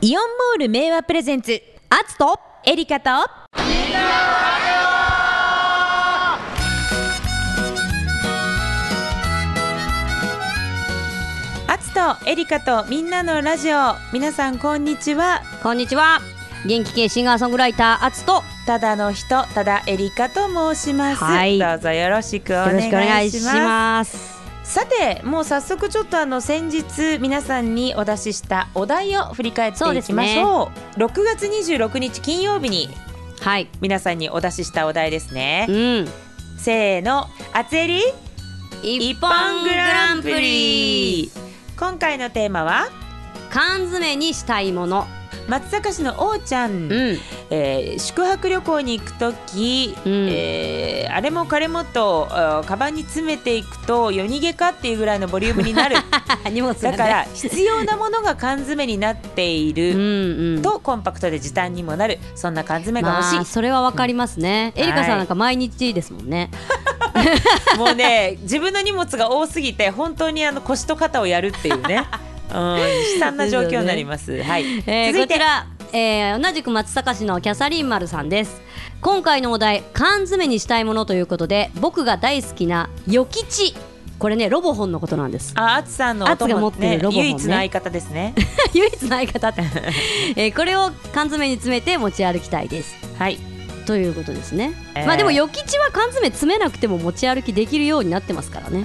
イオンモール名和プレゼンツアツとエリカと。アツとエリカとみんなのラジオ。皆さんこんにちは。こんにちは。元気系シンガーソングライターアツと。ただの人ただエリカと申します、はい。どうぞよろしくお願いしますさてもう早速ちょっとあの先日皆さんにお出ししたお題を振り返っていきましょう。6月26日金曜日にはい。皆さんにお出ししたお題ですね。うん。せーの。あつえり？一一本グランプリ。今回のテーマは？缶詰にしたいもの。松阪市のおーちゃん、うんえー宿泊旅行に行く時、うん。えーあれもこれもとカバンに詰めていくと夜逃げかっていうぐらいのボリュームになる。荷物がね。だから必要なものが缶詰になっている、うんうん。とコンパクトで時短にもなる。そんな缶詰が欲しい、まあそれはわかりますね、エリカさんなんか毎日ですもんね、もうね自分の荷物が多すぎて本当にあの腰と肩をやるっていうね、うん、悲惨な状況になります。はい、えー続いて。こちら、えー同じく松阪市のキャサリン丸さんです。今回のお題缶詰にしたいものということで僕が大好きな与吉これねロボホンのことなんです。あ、あつさんのおあつが持ってるロボホンね。唯一の相方ですね。唯一の相方って、えーこれを缶詰に詰めて持ち歩きたいです。はい、ということですね、えー。まあでも与吉は缶詰詰めなくても持ち歩きできるようになってますからね。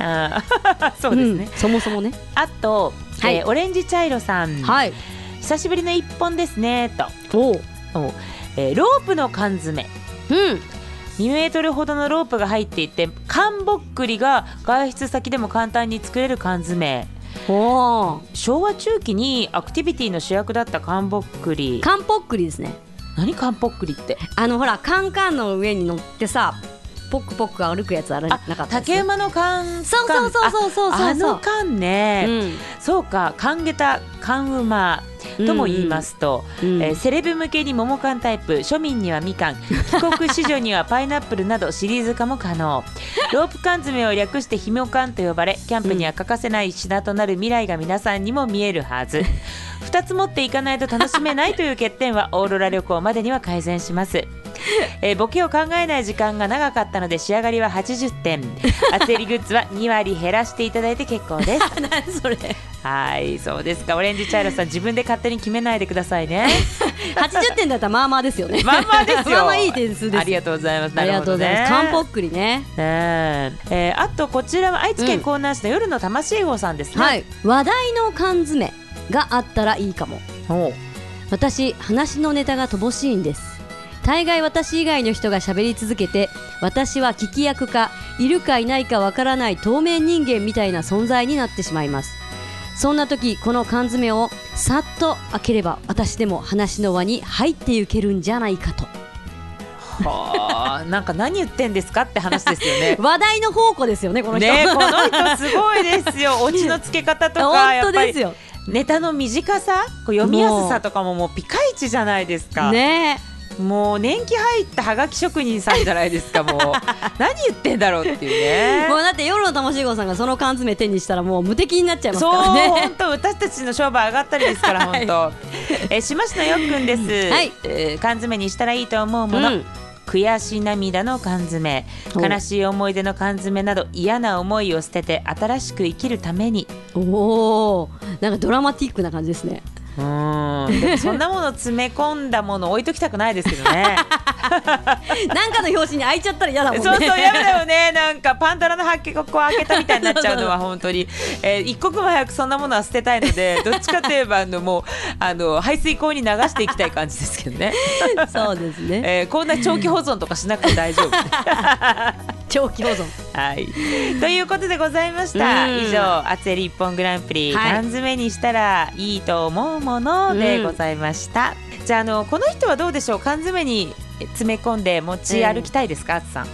そうですね。んそもそもね。あと、はい。えーオレンジ茶色さん、はい久しぶりの一本ですねと、おう。おえーロープの缶詰。うん。2メートルほどのロープが入っていて缶ぼっくりが外出先でも簡単に作れる缶詰。おー昭和中期にアクティビティの主役だった缶ぼっくり。缶ポックリですね。何缶ぼっくりって？あのほらカンカンの上に乗ってさポックポック歩くやつあらなあかった竹馬の缶そうそうそうそうそうそう。ああの缶ね、うん。そうか缶下駄缶馬とも言いますと、うん。えーセレブ向けに桃缶タイプ庶民にはみかん。帰国子女にはパイナップルなどシリーズ化も可能。ロープ缶詰を略してひも缶と呼ばれキャンプには欠かせない品となる未来が皆さんにも見えるはず。2つ持っていかないと楽しめないという欠点はオーロラ旅行までには改善します えーボケを考えない時間が長かったので仕上がりは80点。厚襟グッズは2割減らしていただいて結構です。何それ。はいそうですか。オレンジチャイルドさん自分で勝手に決めないでくださいね。80点だったらまあまあですよね。まあまあですよ。まあまあいい点数ですありがとうございます。ありがとうございます。缶ポッックリねえーあとこちらは愛知県うん江南市の夜の魂号さんですね、はい。話題の缶詰があったらいいかも。私話のネタが乏しいんです大概私以外の人が喋り続けて私は聞き役かいるかいないかわからない透明人間みたいな存在になってしまいます。そんな時この缶詰をさっと開ければ私でも話の輪に入っていけるんじゃないかと。はあなんか何言ってんですかって話ですよね。話題の宝庫ですよねこの人、ねこの人すごいですよ。オチのつけ方とか本当ですよ。ネタの短さこう読みやすさとかももうピカイチじゃないですか、ねもう年季入ったはがき職人さんじゃないですかもう。何言ってんだろうっていうね。もうだって夜の魂号さんがその缶詰手にしたらもう無敵になっちゃいますそうからね。本当私たちの商売上がったりですから はい。本当、えー島市のよっくんです、はい。えー缶詰にしたらいいと思うもの、うん悔し涙の缶詰。お。悲しい思い出の缶詰など嫌な思いを捨てて新しく生きるために。おおなんかドラマティックな感じですねうーん。でもそんなもの詰め込んだもの置いときたくないですけどね。なんかの表紙に開いちゃったら嫌だもんね。そうそうやだよね。なんかパンドラの発ここ開けたみたいになっちゃうのは 本当に、えー一刻も早くそんなものは捨てたいので どっちかといえばあのもうあの排水口に流していきたい感じですけどね、そうですね。えーこんな長期保存とかしなくて大丈夫長期保存。はい、ということでございました。うん。以上「あつえり一本グランプリ」はい。缶詰にしたらいいと思うものでございました、じゃああのこの人はどうでしょう？缶詰に詰め込んで持ち歩きたいですか、あつさん。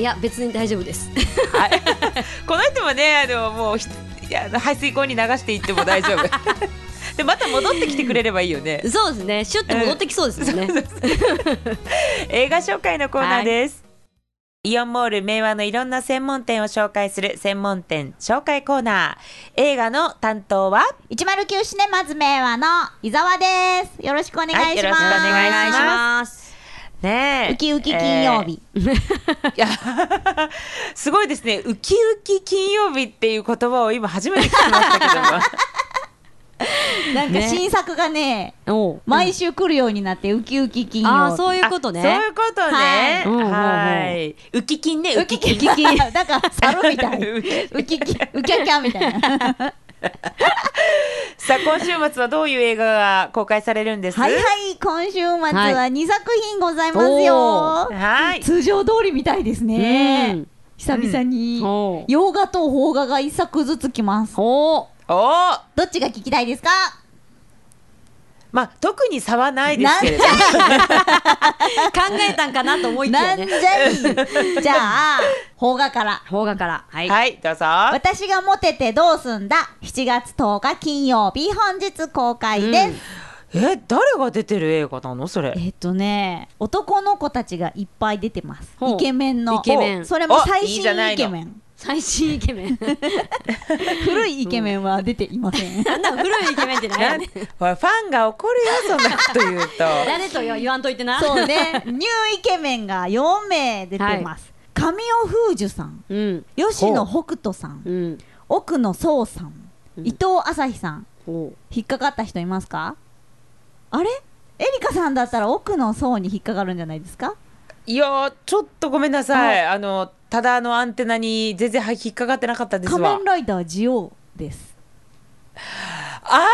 いや別に大丈夫です。はい。この人もねあのもうひいや排水口に流していっても大丈夫。でまた戻ってきてくれればいいよね。そうですね。シュッて戻ってきそうですね、映画紹介のコーナーです、イオンモール明和のいろんな専門店を紹介する専門店紹介コーナー。映画の担当は？109シネマズ明和の伊沢です。よろしくお願いします。はいよろしくお願いしますねえ。ウキウキ金曜日。えー。いや、すごいですね。ウキウキ金曜日っていう言葉を今初めて聞きましたけども。なんかね新作がね、おう毎週来るようになって、ウキウキ金曜日。ああそういうことねあそういうことね。はいうんうんうんはい。ウキ金ね、ウキ金。ウキキ。なんか猿みたい。ウキウキキ、ウキャキャみたいな。さあ、今週末はどういう映画が公開されるんです？はいはい、今週末は2作品ございますよ。はい。通常通りみたいですうねん。久々におう洋画と邦画が1作ずつ来ます。ほおーどっちが聞きたいですか？まあ、特に差はないですけれどう 考えたんかなと思いきやね。なんじゃい？じゃあ邦画から。邦画から。はい、はい、どうぞ。私がモテてどうすんだ？7月10日金曜日本日公開です、え、誰が出てる映画なの？それ。えっとね男の子たちがいっぱい出てます。イケメンの。イケメン。それも最新イケメン最新イケメン。古いイケメンは出ていません。なんだ古いイケメンってなんねファンが怒るよ、そんなこと言うと。誰と言わんといてな。そうね。ニューイケメンが4名出てます、神尾楓珠さん。うん。吉野北斗さん。う。ん。奥野壮さん、うん。伊藤朝日さん。ほ引っかかった人いますか？あれ？エリカさんだったら奥の層に引っかかるんじゃないですか？いやー、ちょっとごめんなさい。あの、ただのアンテナに全然引っかかってなかったですわ。仮面。ライダージオウです。あ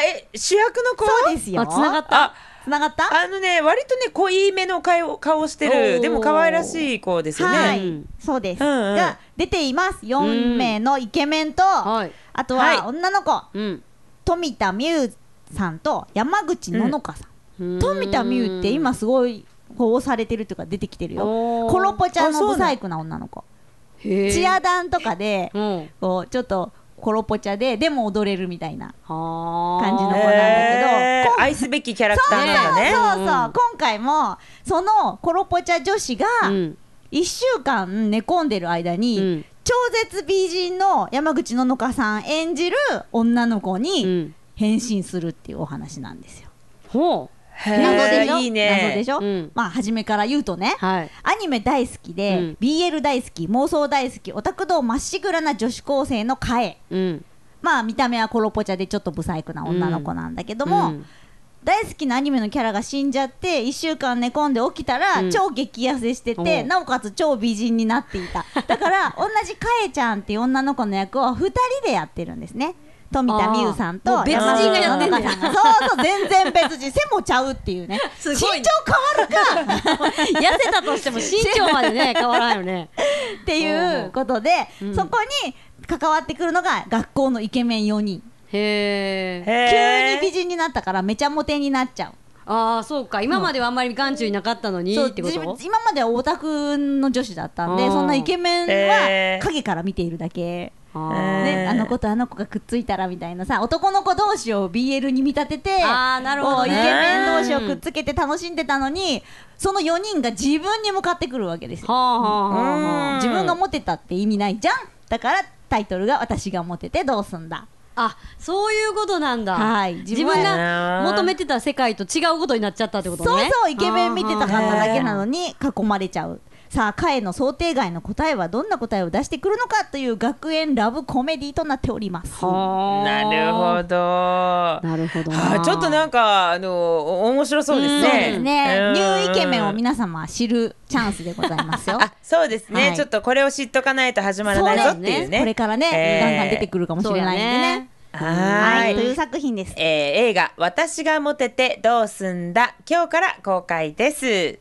ー、え、主役の子？そうですよ。あ繋がった？あ、つながった？あのね、割とね、濃いめの顔顔してる、でも可愛らしい子ですよね。はい、うん。そうです、うんうん。が出ています。4名のイケメンと、はいあとはい。は女の子、うん。富田美優さんと山口ののかさん、富田美優って今すごいこう押されてるというか出てきてるよコロポちゃんのブサイクな女の子チアダンとかでうんこうちょっとコロポチャででも踊れるみたいなはあ感じの子なんだけどこう愛すべきキャラクターなんだね。そうそう、うん今回もそのコロポチャ女子が1週間寝込んでる間に、うん超絶美人の山口ののかさん演じる女の子に変身するっていうお話なんですよ。ほへー謎でしょ？いいね。謎でしょ、うん。まあ初めから言うとね、はい。アニメ大好きで、うん。BL 大好き妄想大好きオタク道まっしぐらな女子高生のカエ。うん。まあ見た目はコロポチャでちょっとブサイクな女の子なんだけども、うん。大好きなアニメのキャラが死んじゃって1週間寝込んで起きたら、うん。超激痩せしててなおかつ超美人になっていた。だから同じかえちゃんっていう女の子の役を2人でやってるんですね富田美優さんと別人がやってんねや。山口ののかさんが。そうそう全然別人。背もちゃうっていうね。身長変わるか。痩せたとしても身長までね変わらんよね。っていうことで、うんそこに関わってくるのが学校のイケメン4人。へえ急に美人人になったからめちゃモテになっちゃう。ああそうか。今まではあんまり眼中になかったのにそう。ってこと？自分今まではオタクの女子だったんでうんそんなイケメンは影から見ているだけ、ね、ー。あの子とあの子がくっついたらみたいなさ男の子同士を BL に見立ててあーなるほどね。イケメン同士をくっつけて楽しんでたのにその4人が自分に向かってくるわけですよ。自分がモテたって意味ないじゃん。だからタイトルが「私がモテてどうすんだ。あそういうことなんだ。はい。自分自分が求めてた世界と違うことになっちゃったってことそうねそうイケメン見てたかっただけなのに囲まれちゃうさあ彼の想定外の答えはどんな答えを出してくるのかという学園ラブコメディとなっております。はあ。なるほど。はなるほど。あ、ちょっとなんかあのお面白そうですね。そうですね。うん。ニューイケメンを皆様知るチャンスでございますよ。あ、そうですね、はい。ちょっとこれを知っとかないと始まらないぞっていうね。これからね、えー。ガンガン出てくるかもしれないんでね。ははい。という作品です。えー映画「私がモテてどうすんだ」今日から公開です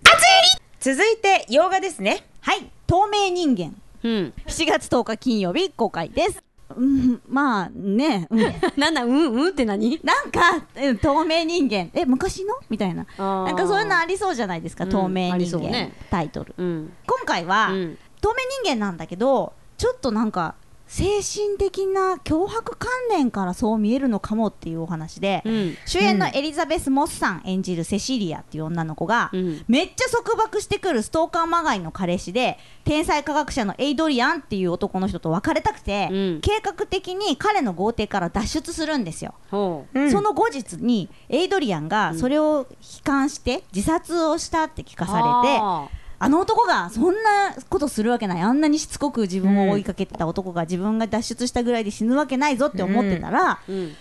続いて洋画ですね。はい。透明人間。うん。7月10日金曜日公開です。うん。まあね、うん。なんだうんうんって何？なんか、うん透明人間。え昔の？みたいな。なんかそういうのありそうじゃないですか、うん。透明人間、ね。タイトル。うん。今回は、うん。透明人間なんだけどちょっとなんか精神的な脅迫観念からそう見えるのかもっていうお話で、うん。主演のエリザベス・モスさん演じるセシリアっていう女の子が、うん。めっちゃ束縛してくるストーカーまがいの彼氏で天才科学者のエイドリアンっていう男の人と別れたくて、うん。計画的に彼の豪邸から脱出するんですよ、その後日にエイドリアンがそれを悲観して自殺をしたって聞かうされて、ああの男がそんなことするわけない。あんなにしつこく自分を追いかけてた男が自分が脱出したぐらいで死ぬわけないぞって思ってたら、ーうん。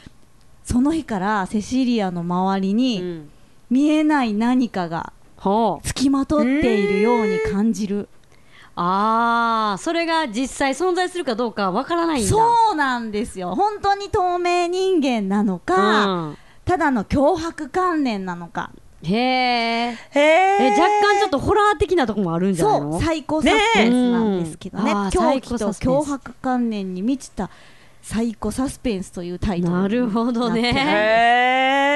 その日からセシリアの周りうにん。見えない何かがほう。つきまとっているように感じる。ああそれが実際存在するかどうかわからないんだ。そうなんですよ。本当に透明人間なのか、うん。ただの脅迫観念なのかへえへええ若干ちょっとホラー的なとこもあるんじゃないの？そうサイコサスペンスなんですけどね。ね狂気とあーサイコサスペンス。脅迫観念に満ちたサイコサスペンスというタイトルになるほどね。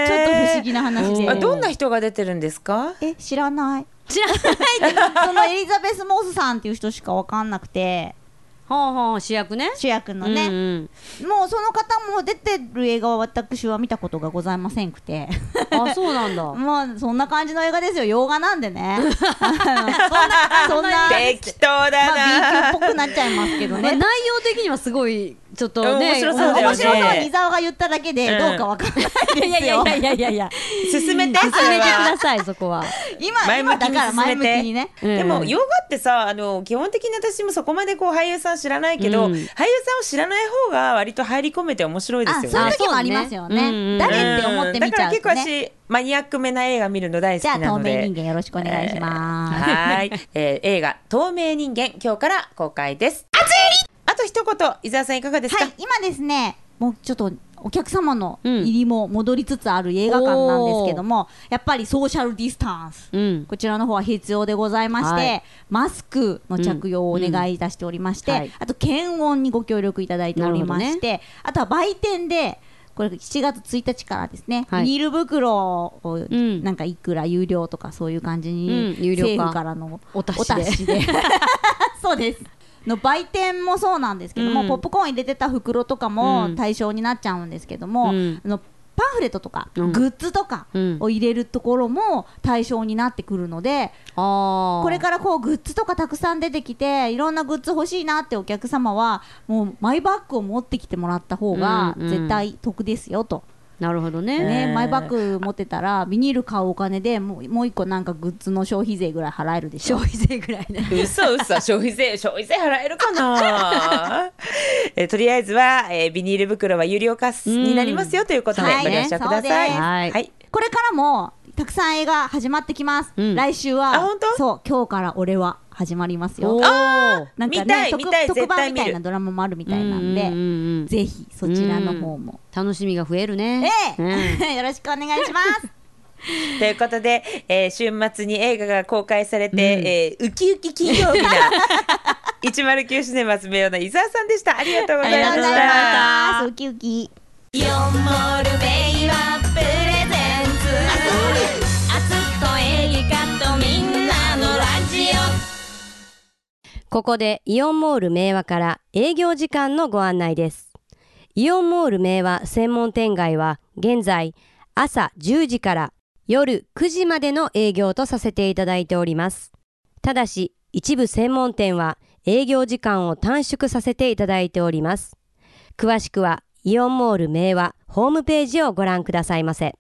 ちょっと不思議な話で。うんあどんな人が出てるんですか？え知らない。知らない そのエリザベス・モースさんっていう人しかわかんなくて。ほうほう主役ね。主役のね、うんうん。もうその方も出てる映画は私は見たことがございませんくてあそうなんだ。もうそんな感じの映画ですよ。洋画なんでね。そんなそんな適当だまあ B な、級っぽくなっちゃいますけどね。まあ内容的にはすごいちょっとうんね面白そうだよね。面白そうにが言っただけでうん。どうかわかんないですよ、いやいやいやいやいやいや。進めてそ 進めてくださいそこは。今前向きだから前向き進めて。にね。でもうん。洋画ってさあの基本的に私もそこまでこう俳優さん知らないけど、うん。俳優さんを知らない方が割と入り込めて面白いですよね。あそういう時もありますよね。誰って思って見ちゃうだから結構ね私マニアックめな映画見るの大好じゃあ透きなので明人間よろしくお願いします、はーい、えー映画透明人間今日から公開です。あと一言伊沢さんいかがですか、はい、今ですね、もうちょっとお客様のうん。入りも戻りつつある映画館なんですけども、やっぱりソーシャルディスタンス。うん。こちらの方は必要でございまして、はい。マスクの着用をお願いいたしておりまして、うん。はい。あと検温にご協力いただいておりまして、あとは売店でこれ7月1日からですね、はい。ビニール袋をんなんかいくら有料とかそういう感じに、うん有料化政府からのお達しで。お達しで。そうですの売店もそうなんですけども、うん。ポップコーン入れてた袋とかもうん。対象になっちゃうんですけども、うん。あのパンフレットとか、うん。グッズとかうん。を入れるところも対象になってくるので、あー。これからこうグッズとかたくさん出てきていろんなグッズ欲しいなってお客様はもうマイバッグを持ってきてもらった方がうんうん。絶対得ですよと、なるほどね。ねうんマイバッグ持ってたらビニール買うお金でもうもう一個なんかグッズの消費税ぐらい払えるでしょ。消費税ぐらいね。嘘嘘。消費税消費税払えるかな？えーとりあえずは、えービニール袋は有料化になりますよということではいご了承ください。はい。はい。これからもたくさん映画始まってきます、うん。来週は。あ本当？そう今日から俺は始まりますよ。あなんか見たね特い見たい特番みたいなドラマもあるみたいなんで、うんうんうんうん。ぜひそちらの方も、楽しみが増えるえねえ、よろしくお願いします。ということで、えー週末に映画が公開されて、えーウキウキ金曜日な109シネマズ名誉の伊沢さんでした。ありがとうございました。ウキウキここでイオンモール明和から営業時間のご案内です。イオンモール明和専門店街は現在朝10時から夜9時までの営業とさせていただいております。ただし一部専門店は営業時間を短縮させていただいております。詳しくはイオンモール明和ホームページをご覧くださいませ。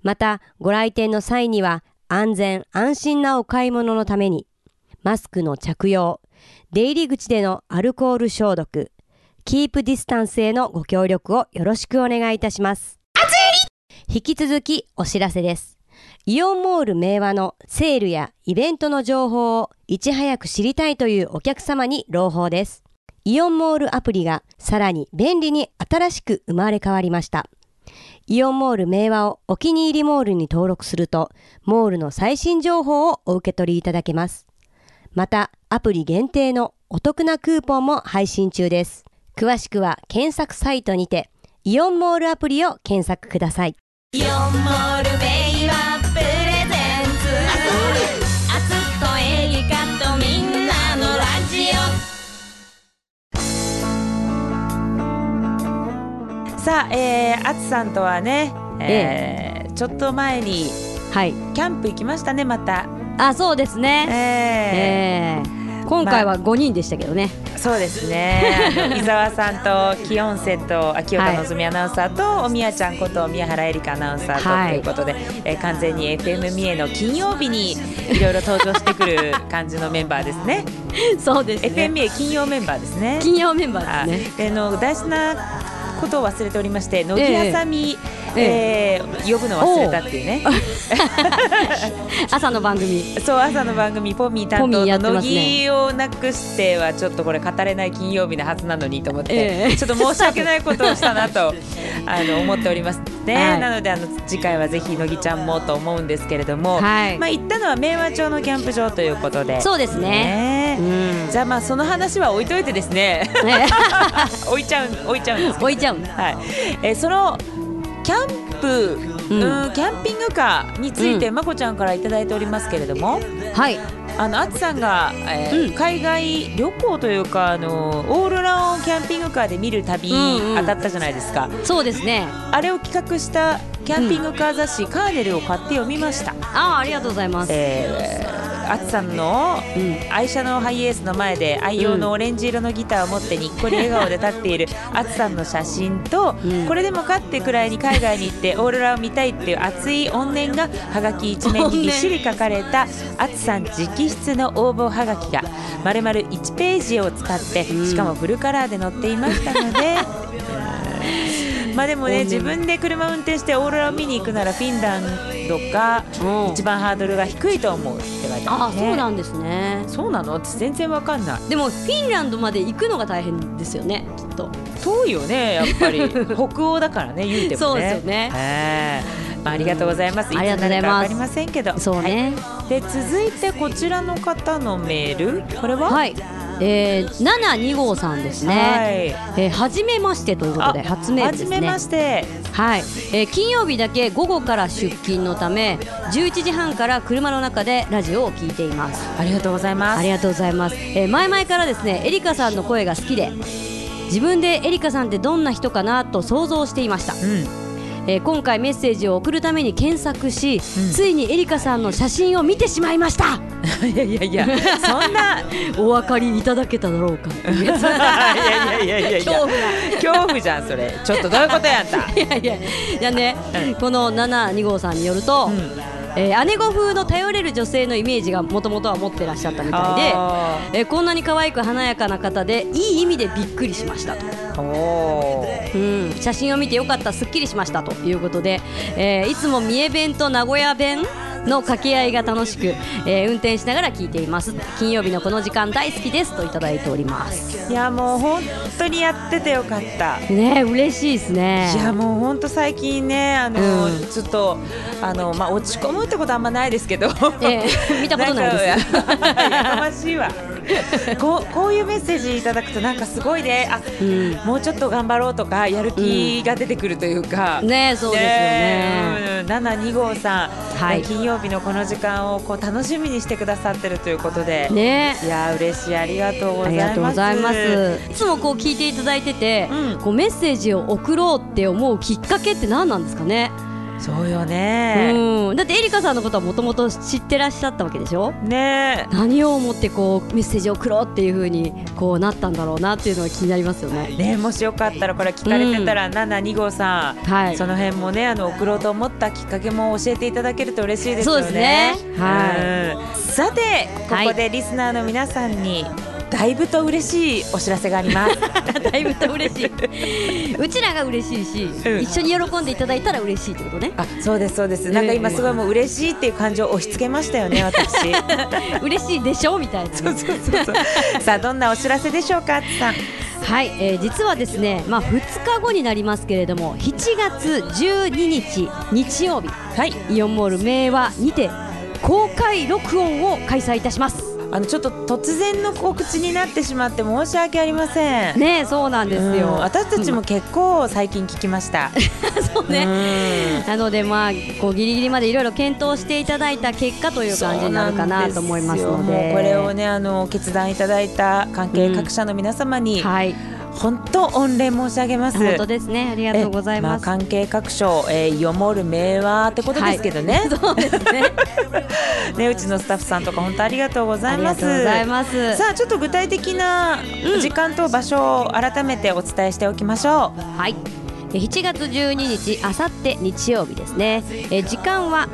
またご来店の際には安全安心なお買い物のためにマスクの着用、出入り口でのアルコール消毒、 keep distance へのご協力をよろしくお願いいたします。引き続きお知らせです。イオンモール明和のセールやイベントの情報をいち早く知りたいというお客様に朗報です。イオンモールアプリがさらに便利に新しく生まれ変わりました。イオンモール明和をお気に入りモールに登録すると、モールの最新情報をお受け取りいただけます。また、アプリ限定のお得なクーポンも配信中です。詳しくは検索サイトにて、イオンモールアプリを検索ください。イオンモールベイはプレゼンツあつとエリカとみんなのラジオさあ、えー、あつさんとはね、えーちょっと前にはいキャンプ行きましたねまた。あそうですね。えーえー今回は5人でしたけどね、そうですね。伊沢さんと キヨンセと秋岡のぞみアナウンサーと、おみやちゃんこと宮原えりかアナウンサーと、はい。ということで、えー完全に FM 三重の金曜日にいろいろ登場してくる感じのメンバーですね。そうです FM 三重金曜メンバーですね。金曜メンバあーですね。の大事なことを忘れておりまして乃木あさみ、え。えー呼ぶの忘れたっていうね 朝の番組。そう朝の番組ポミー担当の乃木をなくしてはちょっとこれ語れない金曜日のはずなのにと思って、ええ。ちょっと申し訳ないことをしたなと あの思っております。ね、はい。なのであの次回はぜひ乃木ちゃんもと思うんですけれども、はい。まあ行ったのは明和町のキャンプ場ということで。そうですね。ね。うん。じゃあまあその話は置いといてですね。ね。置いちゃう置いちゃうんです置いちゃうはい、えーそのキャンプ、ううんん、キャンピングカーについて、うん。まこちゃんからいただいておりますけれども、はい。あのあつさんが、えーうん。海外旅行というかあのオールラウンドキャンピングカーで見る旅、うんうん。当たったじゃないですか。そうですね。あれを企画したキャンピングカー雑誌、カーネルを買って読みました。ああありがとうございます、えーあつさんのうん。愛車のハイエースの前で愛用のオレンジ色のギターを持ってにっこり笑顔で立っている あつさんの写真と、うん。これでもかってくらいに海外に行ってオーロラを見たいっていう熱い怨念がはがき一面にびっしり書かれたあつさん直筆の応募はがきが丸々1ページを使ってうん。しかもフルカラーで載っていましたので。まあでもねうん自分で車運転してオーロラを見に行くならフィンランドがうん。一番ハードルが低いと思うって書いてああるね。そうなんですね。そうなの？私全然わかんない。でもフィンランドまで行くのが大変ですよねきっと。遠いよねやっぱり。北欧だからね言うてもね。そうですよね。ええまあ、ありがとうございます、うんありがとうございます。つになるかわかりませんけど。そうね。はいで続いてこちらの方のメール。これは？はい、えー、7-2号さんですね、はい。えー、初めましてということで初メールですね。めまして。はい、えー金曜日だけ午後から出勤のため11時半から車の中でラジオを聞いています。ありがとうございます。ありがとうございます、えー前々からですねエリカさんの声が好きで自分でエリカさんってどんな人かなと想像していました、うんえー今回メッセージを送るために検索し、ついにエリカさんの写真を見てしまいました。いやいやいやそんなお分かりいただけただろうか いやいやいやいやいや。恐怖な恐怖じゃんそれ。ちょっとどういうことやった？いやいや。いやね、この7-2号さんによると、んえー姉御風の頼れる女性のイメージがもともとは持ってらっしゃったみたいあで、えーこんなに可愛く華やかな方でいい意味でびっくりしました。と、うん、写真を見てよかったすっきりしましたということで、えーいつも三重弁と名古屋弁の掛け合いが楽しく、えー運転しながら聞いています。金曜日のこの時間大好きです。といただいております。いやもう本当にやっててよかった。ねえ嬉しいですね。いやもう本当最近ねあの、うん。ちょっとあのまあ落ち込むってことはあんまないですけど、ええ見たことないです。やかましいわ こうこういうメッセージいただくとなんかすごいね。あ、うん。もうちょっと頑張ろうとかやる気が出てくるというか、ねえそうですよね。ねうん。7-2号さん、はい。金曜日のこの時間をこう楽しみにしてくださってるということで、ね。いや嬉しい。ありがとうございます。いつもこう聞いていただいてて、うん。こうメッセージを送ろうって思うきっかけって何なんですかね？そうよね、うん、だってエリカさんのことはもともと知ってらっしゃったわけでしょ？ね。何を思ってこうメッセージを送ろうっていう風にこうなったんだろうなっていうのが気になりますよね。ねもしよかったらこれ聞かれてたら、7-2号さん、はい。その辺もねあの送ろうと思ったきっかけも教えていただけると嬉しいですよね。そうですね。はうん。さてここでリスナーの皆さんにだいぶと嬉しいお知らせがあります。だいぶと嬉しい。うちらが嬉しいし、うん一緒に喜んでいただいたら嬉しいってことね。あそうですそうですなんか今すごいもう嬉しいっていう感情を押し付けましたよね 私。嬉しいでしょみたいなね、そうそうそうそうさあどんなお知らせでしょうかさん。はい、えー実はですね、まあ、2日後になりますけれども7月12日日曜日はいイオンモール明和にて公開録音を開催いたしますあのちょっと突然の告知になってしまって申し訳ありません。ねえそうなんですよ、うん。私たちも結構最近聞きました。そうね、うん。なのでまあこうギリギリまでいろいろ検討していただいた結果という感じになるかなと思いますので。これをねあの決断いただいた関係各社の皆様に、はい本当御礼申し上げます。本当ですね。ありがとうございます、えあ、関係各所、えー、読もる名はってことですけどね、そうですね。ねうちのスタッフさんとか本当ありがとうござあいます。りがとうございます。さあちょっと具体的な時間と場所を改めてお伝えしておきましょう、はい。え7月12日あさって日曜日ですね。え時間は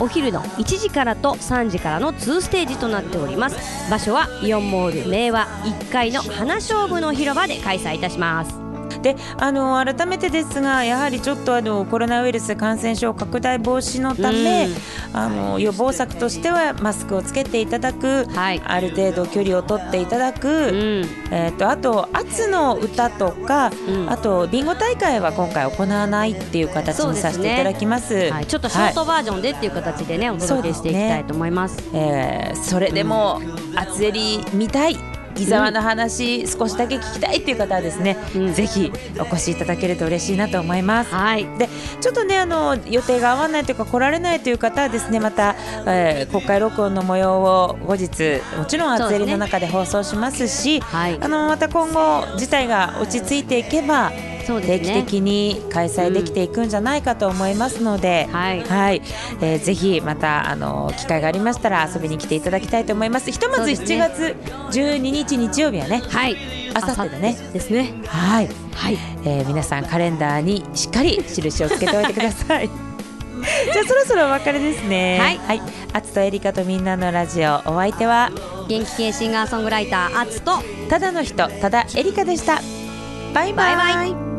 お昼の1時からと3時からの2ステージとなっております。場所はイオンモール明和1階の花勝負の広場で開催いたします。であの改めてですがやはりちょっとあのコロナウイルス感染症拡大防止のため、うん。あの予防策としてはマスクをつけていただく、はい。ある程度距離を取っていただく、うん。えー、とあと「圧の歌」とか、うん。あとビンゴ大会は今回行わないっていう形にさせていただきます。はい、ちょっとショートバージョンでっていう形でね、お届けしていきたいと思います。えーそれでも厚襟見たい伊沢の話、少しだけ聞きたいっていう方はですね、うん。ぜひお越しいただけると嬉しいなと思います。はい。でちょっとねあの予定が合わないというか来られないという方はですねまた、えー公開録音の模様を後日もちろん厚襟の中で放送しますしはい。あのまた今後事態が落ち着いていけば定期的に開催できていくんじゃないかと思いますので、はい。はい、えーぜひまたあの機会がありましたら遊びに来ていただきたいと思います。ひとまず7そうですね。月12日日曜日はね、はい。あさってだね。ですね。はい、はい。えー皆さんカレンダーにしっかり印をつけておいてください。じゃあそろそろお別れですね。はい。はい、あつとえりかとみんなのラジオお相手は元気系シンガーソングライターアツとただの人ただえりかでした。バイバイ。バイバイ